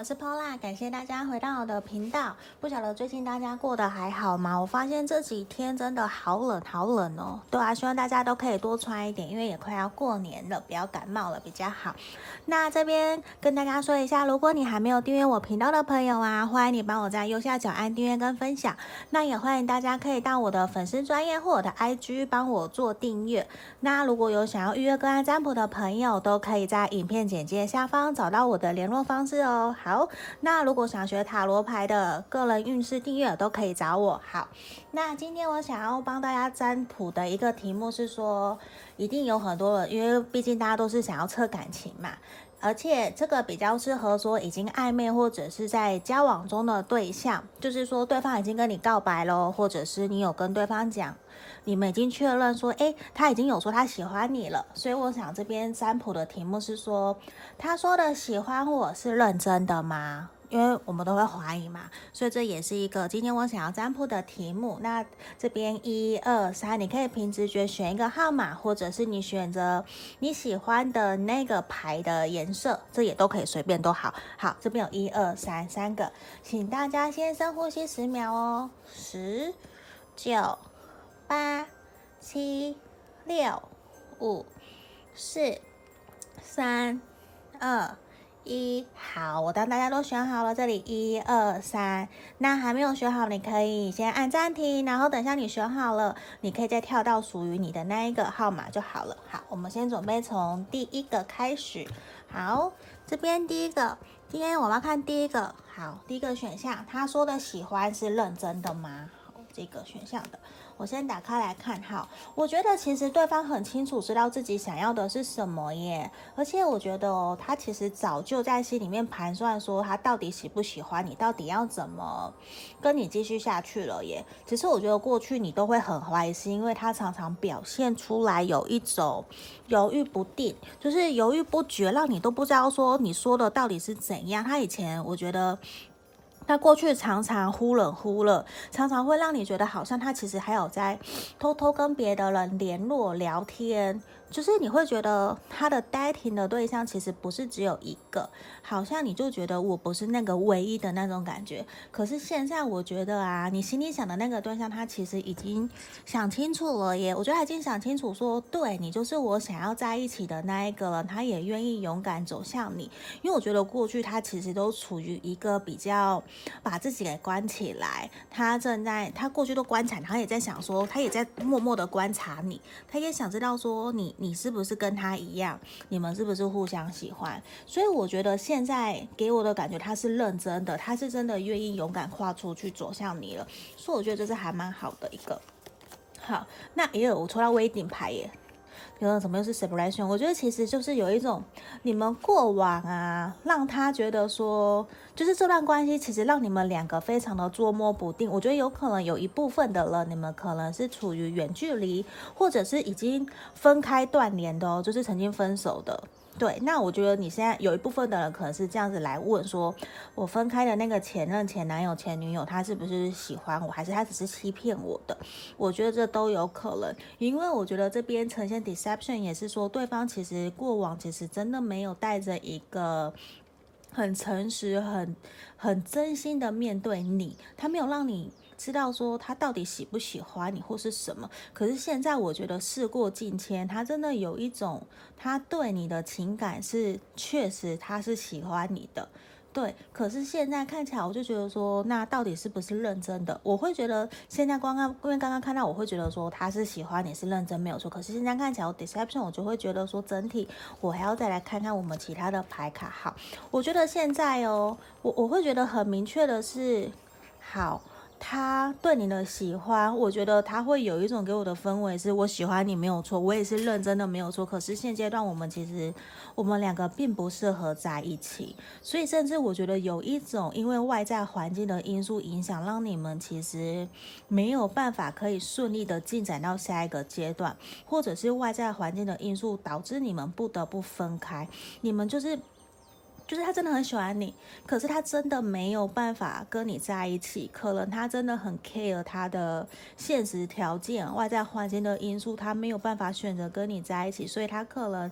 我是 Pola，感谢大家回到我的频道。不晓得最近大家过得还好吗？我发现这几天真的好冷，好冷哦。对啊，希望大家都可以多穿一点，因为也快要过年了，不要感冒了比较好。那这边跟大家说一下，如果你还没有订阅我频道的朋友啊，欢迎你帮我在右下角按订阅跟分享。那也欢迎大家可以到我的粉丝专业或我的 IG 帮我做订阅。那如果有想要预约个案占卜的朋友，都可以在影片简介下方找到我的联络方式哦。好，好那如果想学塔罗牌的个人运势订阅，都可以找我。好，那今天我想要帮大家占卜的一个题目是说，一定有很多人，因为毕竟大家都是想要测感情嘛。而且这个比较适合说已经暧昧或者是在交往中的对象，就是说对方已经跟你告白了，或者是你有跟对方讲，你们已经确认说，诶，他已经有说他喜欢你了。所以我想这边占卜的题目是说，他说的喜欢我是认真的吗？因为我们都会怀疑嘛，所以这也是一个今天我想要占卜的题目。那这边一二三，你可以凭直觉选一个号码，或者是你选择你喜欢的那个牌的颜色，这也都可以随便都好。好，这边有一二三三个，请大家先深呼吸十秒哦，十、九、八、七、六、五、四、三、二。一好，我当大家都选好了，这里一二三，那还没有选好，你可以先按暂停，然后等下你选好了，你可以再跳到属于你的那一个号码就好了。好，我们先准备从第一个开始。好，这边第一个，今天我们要看第一个。好，第一个选项，他说的喜欢是认真的吗？这个选项的。我先打开来看哈，我觉得其实对方很清楚知道自己想要的是什么耶，而且我觉得哦，他其实早就在心里面盘算说他到底喜不喜欢你，到底要怎么跟你继续下去了耶。只是我觉得过去你都会很怀疑，是因为他常常表现出来有一种犹豫不定，就是犹豫不决，让你都不知道说你说的到底是怎样。他以前我觉得。他过去常常忽冷忽热，常常会让你觉得好像他其实还有在偷偷跟别的人联络聊天。就是你会觉得他的 dating 的对象其实不是只有一个，好像你就觉得我不是那个唯一的那种感觉。可是现在我觉得啊，你心里想的那个对象，他其实已经想清楚了耶。我觉得他已经想清楚说，对，你就是我想要在一起的那一个了。他也愿意勇敢走向你，因为我觉得过去他其实都处于一个比较把自己给关起来，他正在他过去都观察，他也在想说，他也在默默的观察你，他也想知道说你。你是不是跟他一样？你们是不是互相喜欢？所以我觉得现在给我的感觉，他是认真的，他是真的愿意勇敢跨出去走向你了。所以我觉得这是还蛮好的一个。好，那也有我抽到威顶牌耶。有什么又是 separation？我觉得其实就是有一种你们过往啊，让他觉得说，就是这段关系其实让你们两个非常的捉摸不定。我觉得有可能有一部分的人，你们可能是处于远距离，或者是已经分开断联的哦，就是曾经分手的。对，那我觉得你现在有一部分的人可能是这样子来问说，我分开的那个前任、前男友、前女友，他是不是喜欢我，还是他只是欺骗我的？我觉得这都有可能，因为我觉得这边呈现 deception 也是说，对方其实过往其实真的没有带着一个很诚实、很很真心的面对你，他没有让你。知道说他到底喜不喜欢你或是什么，可是现在我觉得事过境迁，他真的有一种他对你的情感是确实他是喜欢你的，对。可是现在看起来，我就觉得说，那到底是不是认真的？我会觉得现在刚刚因为刚刚看到，我会觉得说他是喜欢你是认真没有错。可是现在看起来我 deception，我就会觉得说整体我还要再来看看我们其他的牌卡。好，我觉得现在哦，我我会觉得很明确的是好。他对你的喜欢，我觉得他会有一种给我的氛围，是我喜欢你没有错，我也是认真的没有错。可是现阶段我们其实我们两个并不适合在一起，所以甚至我觉得有一种因为外在环境的因素影响，让你们其实没有办法可以顺利的进展到下一个阶段，或者是外在环境的因素导致你们不得不分开，你们就是。就是他真的很喜欢你，可是他真的没有办法跟你在一起。可能他真的很 care 他的现实条件、外在环境的因素，他没有办法选择跟你在一起，所以他可能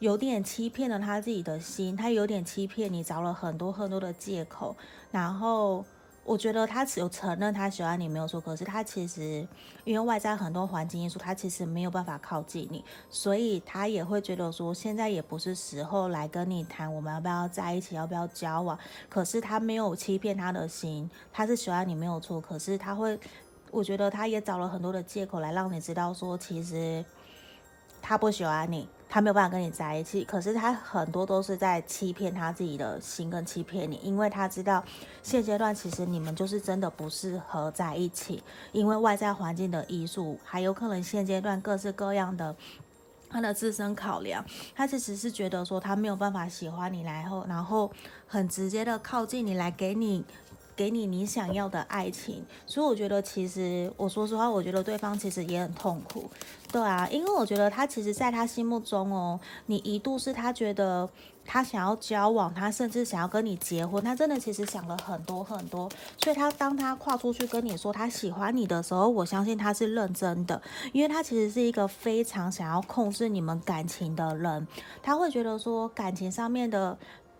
有点欺骗了他自己的心，他有点欺骗你，找了很多很多的借口，然后。我觉得他只有承认他喜欢你没有错，可是他其实因为外在很多环境因素，他其实没有办法靠近你，所以他也会觉得说现在也不是时候来跟你谈我们要不要在一起，要不要交往。可是他没有欺骗他的心，他是喜欢你没有错，可是他会，我觉得他也找了很多的借口来让你知道说其实他不喜欢你。他没有办法跟你在一起，可是他很多都是在欺骗他自己的心，跟欺骗你，因为他知道现阶段其实你们就是真的不适合在一起，因为外在环境的因素，还有可能现阶段各式各样的 他的自身考量，他其实是觉得说他没有办法喜欢你，然后然后很直接的靠近你来给你。给你你想要的爱情，所以我觉得其实我说实话，我觉得对方其实也很痛苦，对啊，因为我觉得他其实在他心目中哦，你一度是他觉得他想要交往，他甚至想要跟你结婚，他真的其实想了很多很多，所以他当他跨出去跟你说他喜欢你的时候，我相信他是认真的，因为他其实是一个非常想要控制你们感情的人，他会觉得说感情上面的。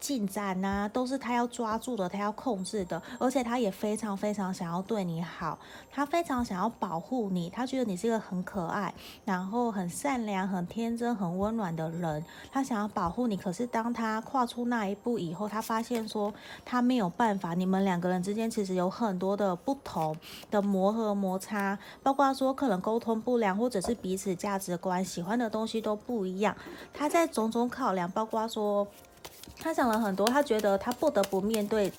进展啊，都是他要抓住的，他要控制的，而且他也非常非常想要对你好，他非常想要保护你，他觉得你是一个很可爱，然后很善良、很天真、很温暖的人，他想要保护你。可是当他跨出那一步以后，他发现说他没有办法，你们两个人之间其实有很多的不同的磨合摩擦，包括说可能沟通不良，或者是彼此价值观、喜欢的东西都不一样。他在种种考量，包括说。他想了很多，他觉得他不得不面对，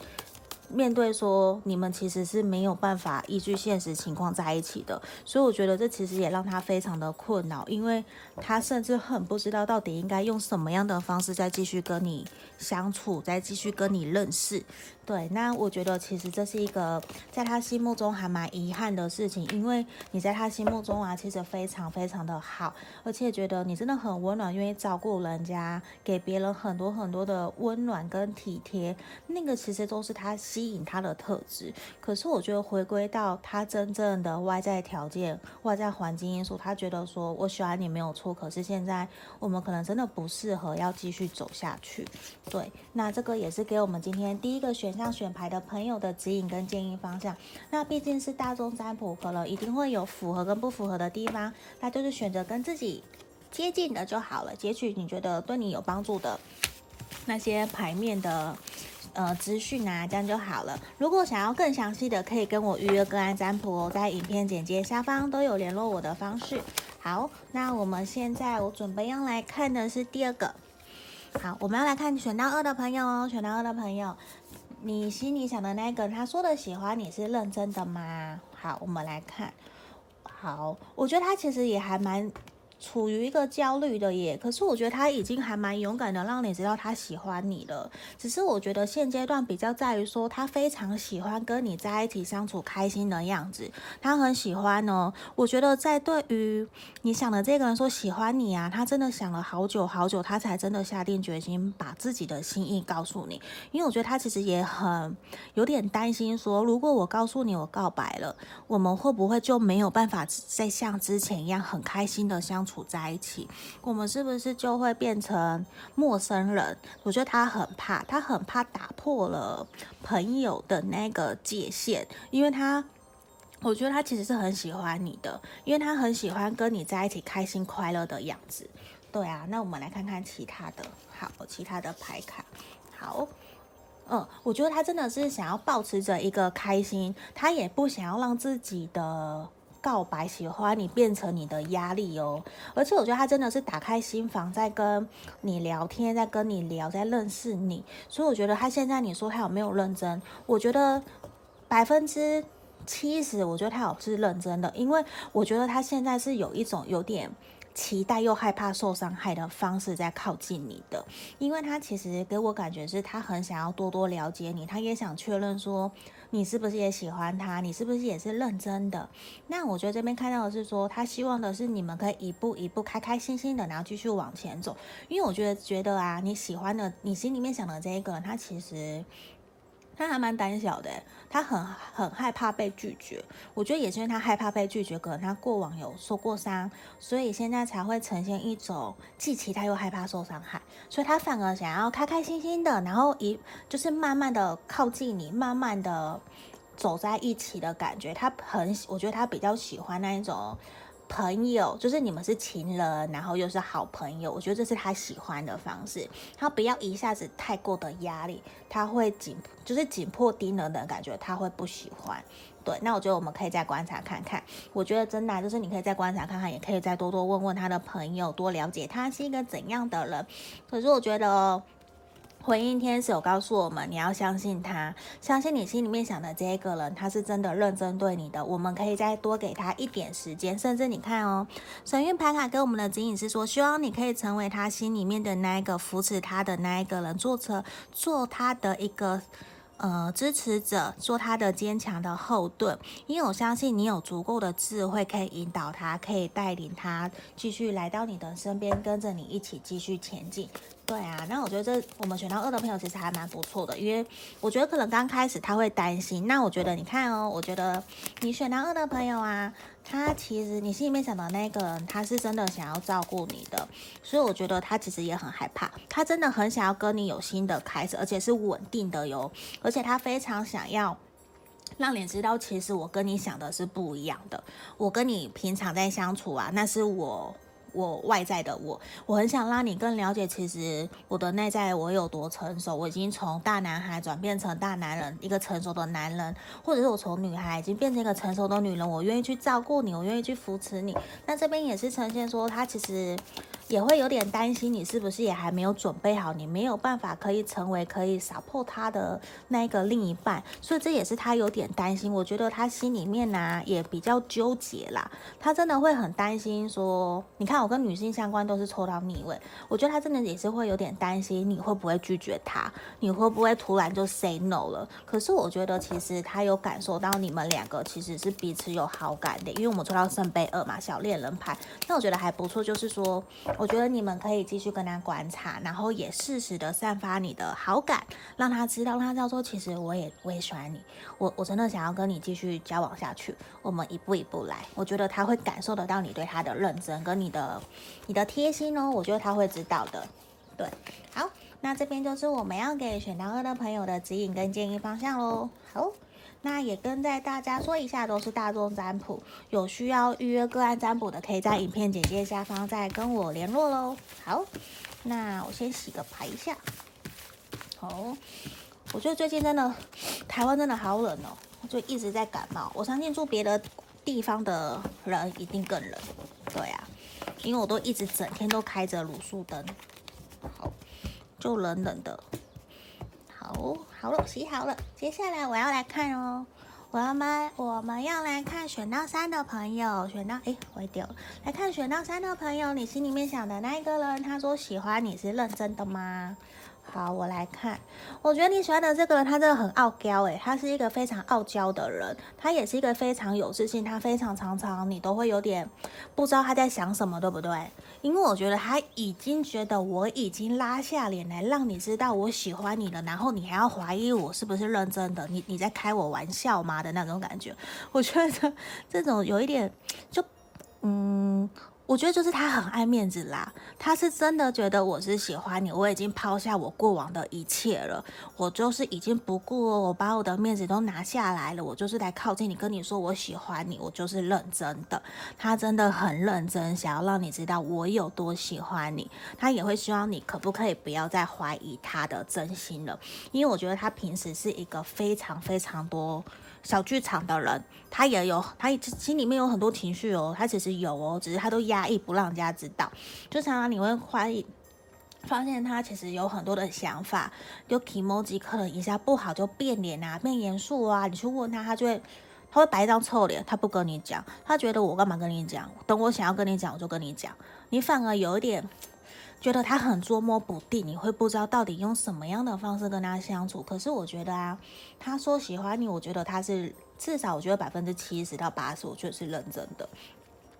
面对说你们其实是没有办法依据现实情况在一起的，所以我觉得这其实也让他非常的困扰，因为他甚至很不知道到底应该用什么样的方式再继续跟你相处，再继续跟你认识。对，那我觉得其实这是一个在他心目中还蛮遗憾的事情，因为你在他心目中啊，其实非常非常的好，而且觉得你真的很温暖，愿意照顾人家，给别人很多很多的温暖跟体贴，那个其实都是他吸引他的特质。可是我觉得回归到他真正的外在条件、外在环境因素，他觉得说我喜欢你没有错，可是现在我们可能真的不适合要继续走下去。对，那这个也是给我们今天第一个选项。选牌的朋友的指引跟建议方向，那毕竟是大众占卜，可能一定会有符合跟不符合的地方，那就是选择跟自己接近的就好了，截取你觉得对你有帮助的那些牌面的呃资讯啊，这样就好了。如果想要更详细的，可以跟我预约个案占卜哦，在影片简介下方都有联络我的方式。好，那我们现在我准备要来看的是第二个，好，我们要来看选到二的朋友哦，选到二的朋友。你心里想的那个，他说的喜欢你是认真的吗？好，我们来看。好，我觉得他其实也还蛮。处于一个焦虑的耶，可是我觉得他已经还蛮勇敢的，让你知道他喜欢你了。只是我觉得现阶段比较在于说，他非常喜欢跟你在一起相处开心的样子，他很喜欢哦。我觉得在对于你想的这个人说喜欢你啊，他真的想了好久好久，他才真的下定决心把自己的心意告诉你。因为我觉得他其实也很有点担心说，如果我告诉你我告白了，我们会不会就没有办法再像之前一样很开心的相处？处在一起，我们是不是就会变成陌生人？我觉得他很怕，他很怕打破了朋友的那个界限，因为他，我觉得他其实是很喜欢你的，因为他很喜欢跟你在一起开心快乐的样子。对啊，那我们来看看其他的，好，其他的牌卡，好，嗯，我觉得他真的是想要保持着一个开心，他也不想要让自己的。告白喜欢你变成你的压力哦，而且我觉得他真的是打开心房在跟你聊天，在跟你聊，在认识你，所以我觉得他现在你说他有没有认真？我觉得百分之七十，我觉得他有是认真的，因为我觉得他现在是有一种有点期待又害怕受伤害的方式在靠近你的，因为他其实给我感觉是他很想要多多了解你，他也想确认说。你是不是也喜欢他？你是不是也是认真的？那我觉得这边看到的是说，他希望的是你们可以一步一步开开心心的，然后继续往前走。因为我觉得觉得啊，你喜欢的，你心里面想的这一个，他其实他还蛮胆小的，他很很害怕被拒绝。我觉得也是因为他害怕被拒绝，可能他过往有受过伤，所以现在才会呈现一种既期待又害怕受伤害，所以他反而想要开开心心的，然后一就是慢慢的靠近你，慢慢的走在一起的感觉。他很，我觉得他比较喜欢那一种。朋友就是你们是情人，然后又是好朋友，我觉得这是他喜欢的方式。他不要一下子太过的压力，他会紧，就是紧迫盯人的感觉，他会不喜欢。对，那我觉得我们可以再观察看看。我觉得真的就是你可以再观察看看，也可以再多多问问他的朋友，多了解他是一个怎样的人。可是我觉得。回应天使有告诉我们，你要相信他，相信你心里面想的这个人，他是真的认真对你的。我们可以再多给他一点时间，甚至你看哦，神韵牌卡给我们的指引是说，希望你可以成为他心里面的那一个扶持他的那一个人，做成做他的一个。呃，支持者，做他的坚强的后盾，因为我相信你有足够的智慧，可以引导他，可以带领他继续来到你的身边，跟着你一起继续前进。对啊，那我觉得这我们选到二的朋友其实还蛮不错的，因为我觉得可能刚开始他会担心。那我觉得你看哦，我觉得你选到二的朋友啊。他其实你心里面想的那个人，他是真的想要照顾你的，所以我觉得他其实也很害怕，他真的很想要跟你有新的开始，而且是稳定的哟，而且他非常想要让你知道，其实我跟你想的是不一样的，我跟你平常在相处啊，那是我。我外在的我，我很想让你更了解，其实我的内在我有多成熟。我已经从大男孩转变成大男人，一个成熟的男人，或者是我从女孩已经变成一个成熟的女人。我愿意去照顾你，我愿意去扶持你。那这边也是呈现说，他其实也会有点担心你是不是也还没有准备好，你没有办法可以成为可以 support 他的那个另一半。所以这也是他有点担心。我觉得他心里面呢、也比较纠结啦。他真的会很担心说，你看。我跟女性相关都是抽到逆位，我觉得他真的也是会有点担心你会不会拒绝他，你会不会突然就 say no 了？可是我觉得其实他有感受到你们两个其实是彼此有好感的，因为我们抽到圣杯二嘛，小恋人牌，那我觉得还不错。就是说，我觉得你们可以继续跟他观察，然后也适时的散发你的好感，让他知道，让他知道说，其实我也我也喜欢你，我我真的想要跟你继续交往下去，我们一步一步来。我觉得他会感受得到你对他的认真跟你的。你的贴心哦，我觉得他会知道的。对，好，那这边就是我们要给选到二的朋友的指引跟建议方向喽。好，那也跟在大家说一下，都是大众占卜，有需要预约个案占卜的，可以在影片简介下方再跟我联络喽。好，那我先洗个牌一下。好，我觉得最近真的台湾真的好冷哦，我就一直在感冒。我相信住别的地方的人一定更冷。对啊。因为我都一直整天都开着卤素灯，好，就冷冷的。哦，好了，洗好了。接下来我要来看哦，我们我们要来看选到三的朋友，选到哎，坏掉了。来看选到三的朋友，你心里面想的那一个人，他说喜欢你是认真的吗？好，我来看。我觉得你喜欢的这个人，他真的很傲娇诶，他是一个非常傲娇的人，他也是一个非常有自信，他非常常常你都会有点不知道他在想什么，对不对？因为我觉得他已经觉得我已经拉下脸来让你知道我喜欢你了，然后你还要怀疑我是不是认真的，你你在开我玩笑吗的那种感觉？我觉得这种有一点就嗯。我觉得就是他很爱面子啦，他是真的觉得我是喜欢你，我已经抛下我过往的一切了，我就是已经不顾，我把我的面子都拿下来了，我就是来靠近你，跟你说我喜欢你，我就是认真的。他真的很认真，想要让你知道我有多喜欢你，他也会希望你可不可以不要再怀疑他的真心了，因为我觉得他平时是一个非常非常多。小剧场的人，他也有，他心里面有很多情绪哦，他其实有哦，只是他都压抑不让人家知道。就常常你会怀疑，发现他其实有很多的想法，就 kimoji 可能一下不好就变脸啊，变严肃啊。你去问他，他就会，他会摆一张臭脸，他不跟你讲，他觉得我干嘛跟你讲？等我想要跟你讲，我就跟你讲。你反而有一点。觉得他很捉摸不定，你会不知道到底用什么样的方式跟他相处。可是我觉得啊，他说喜欢你，我觉得他是至少我觉得百分之七十到八十，我觉得是认真的。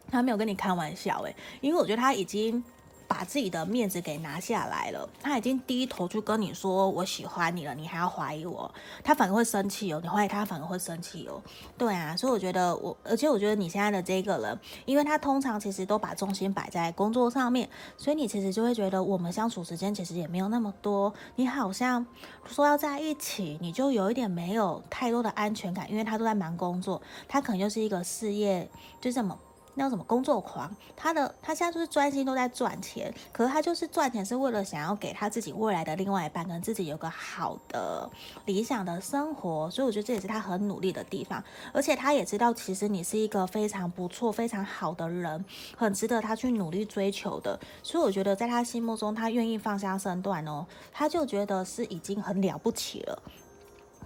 他没有跟你开玩笑诶，因为我觉得他已经把自己的面子给拿下来了，他已经低头去跟你说我喜欢你了，你还要怀疑我，他反而会生气哦。你怀疑他反而会生气哦。对啊，所以我觉得我，而且我觉得你现在的这个人，因为他通常其实都把重心摆在工作上面，所以你其实就会觉得我们相处时间其实也没有那么多。你好像说要在一起，你就有一点没有太多的安全感，因为他都在忙工作，他可能就是一个事业就这么。那什么工作狂，他的他现在就是专心都在赚钱，可是他就是赚钱是为了想要给他自己未来的另外一半跟自己有个好的理想的生活，所以我觉得这也是他很努力的地方，而且他也知道其实你是一个非常不错、非常好的人，很值得他去努力追求的，所以我觉得在他心目中，他愿意放下身段哦，他就觉得是已经很了不起了。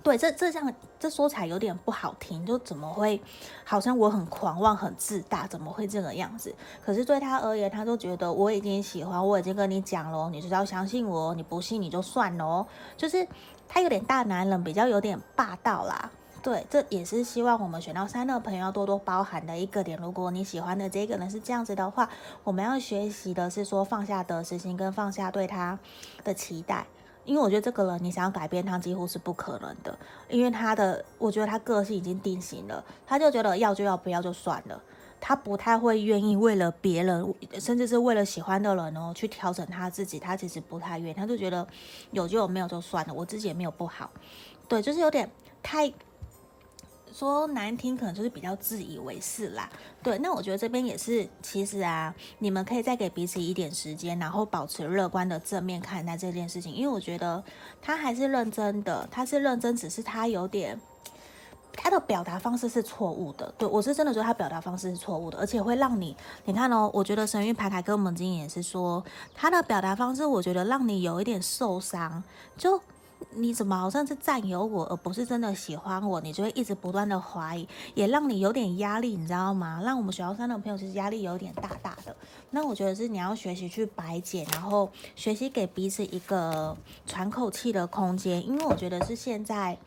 对，这这样这说起来有点不好听，就怎么会好像我很狂妄、很自大，怎么会这个样子？可是对他而言，他就觉得我已经喜欢，我已经跟你讲了，你就要相信我，你不信你就算了。就是他有点大男人，比较有点霸道啦。对，这也是希望我们选到三的朋友要多多包涵的一个点。如果你喜欢的这个人是这样子的话，我们要学习的是说放下得失心，跟放下对他的期待。因为我觉得这个人，你想要改变他几乎是不可能的，因为他的，我觉得他个性已经定型了，他就觉得要就要，不要就算了，他不太会愿意为了别人，甚至是为了喜欢的人哦，去调整他自己，他其实不太愿意，他就觉得有就有，没有就算了，我自己也没有不好，对，就是有点太。说难听，可能就是比较自以为是啦。对，那我觉得这边也是，其实啊，你们可以再给彼此一点时间，然后保持乐观的正面看待这件事情。因为我觉得他还是认真的，他是认真，只是他有点他的表达方式是错误的。对，我是真的觉得他表达方式是错误的，而且会让你，你看哦，我觉得神韵牌卡跟我们经验也是说，他的表达方式，我觉得让你有一点受伤，就。你怎么好像是占有我，而不是真的喜欢我？你就会一直不断的怀疑，也让你有点压力，你知道吗？让我们学校三的朋友其实压力有点大大的。那我觉得是你要学习去排解，然后学习给彼此一个喘口气的空间，因为我觉得是现在。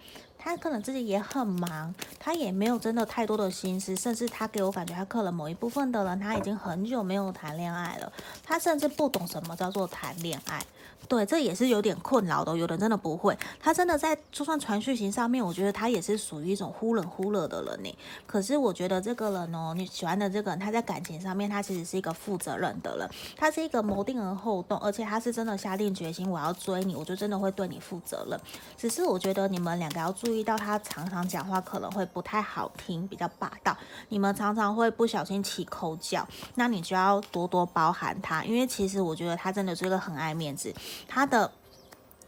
他可能自己也很忙，他也没有真的太多的心思，甚至他给我感觉，他可能某一部分的人，他已经很久没有谈恋爱了，他甚至不懂什么叫做谈恋爱，对，这也是有点困扰的。有人真的不会，他真的在就算传讯型上面，我觉得他也是属于一种忽冷忽热的人呢。可是我觉得这个人哦，你喜欢的这个人，他在感情上面，他其实是一个负责任的人，他是一个谋定而后动，而且他是真的下定决心，我要追你，我就真的会对你负责任。只是我觉得你们两个要注意。遇到他常常讲话可能会不太好听，比较霸道，你们常常会不小心起口角，那你就要多多包涵他，因为其实我觉得他真的是一个很爱面子，他的。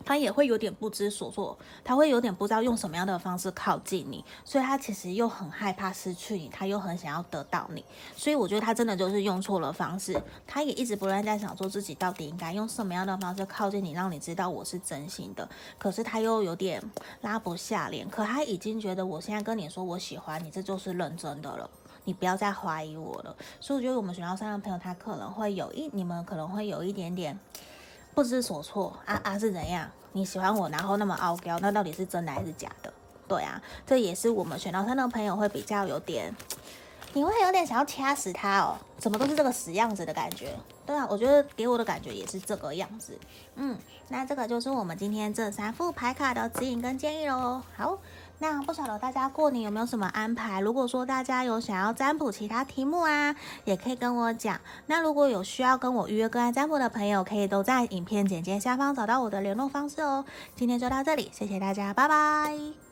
他也会有点不知所措，他会有点不知道用什么样的方式靠近你，所以他其实又很害怕失去你，他又很想要得到你，所以我觉得他真的就是用错了方式，他也一直不断在想说自己到底应该用什么样的方式靠近你，让你知道我是真心的，可是他又有点拉不下脸，可他已经觉得我现在跟你说我喜欢你，这就是认真的了，你不要再怀疑我了，所以我觉得我们选到三的朋友，他可能会有一，你们可能会有一点点。不知所措啊啊是怎样？你喜欢我，然后那么傲娇，那到底是真的还是假的？对啊，这也是我们选到三的朋友会比较有点，你会有点想要掐死他哦，怎么都是这个死样子的感觉？对啊，我觉得给我的感觉也是这个样子。嗯，那这个就是我们今天这三副牌卡的指引跟建议喽。好。那不晓得大家过年有没有什么安排？如果说大家有想要占卜其他题目啊，也可以跟我讲。那如果有需要跟我预约个案占卜的朋友，可以都在影片简介下方找到我的联络方式哦。今天就到这里，谢谢大家，拜拜。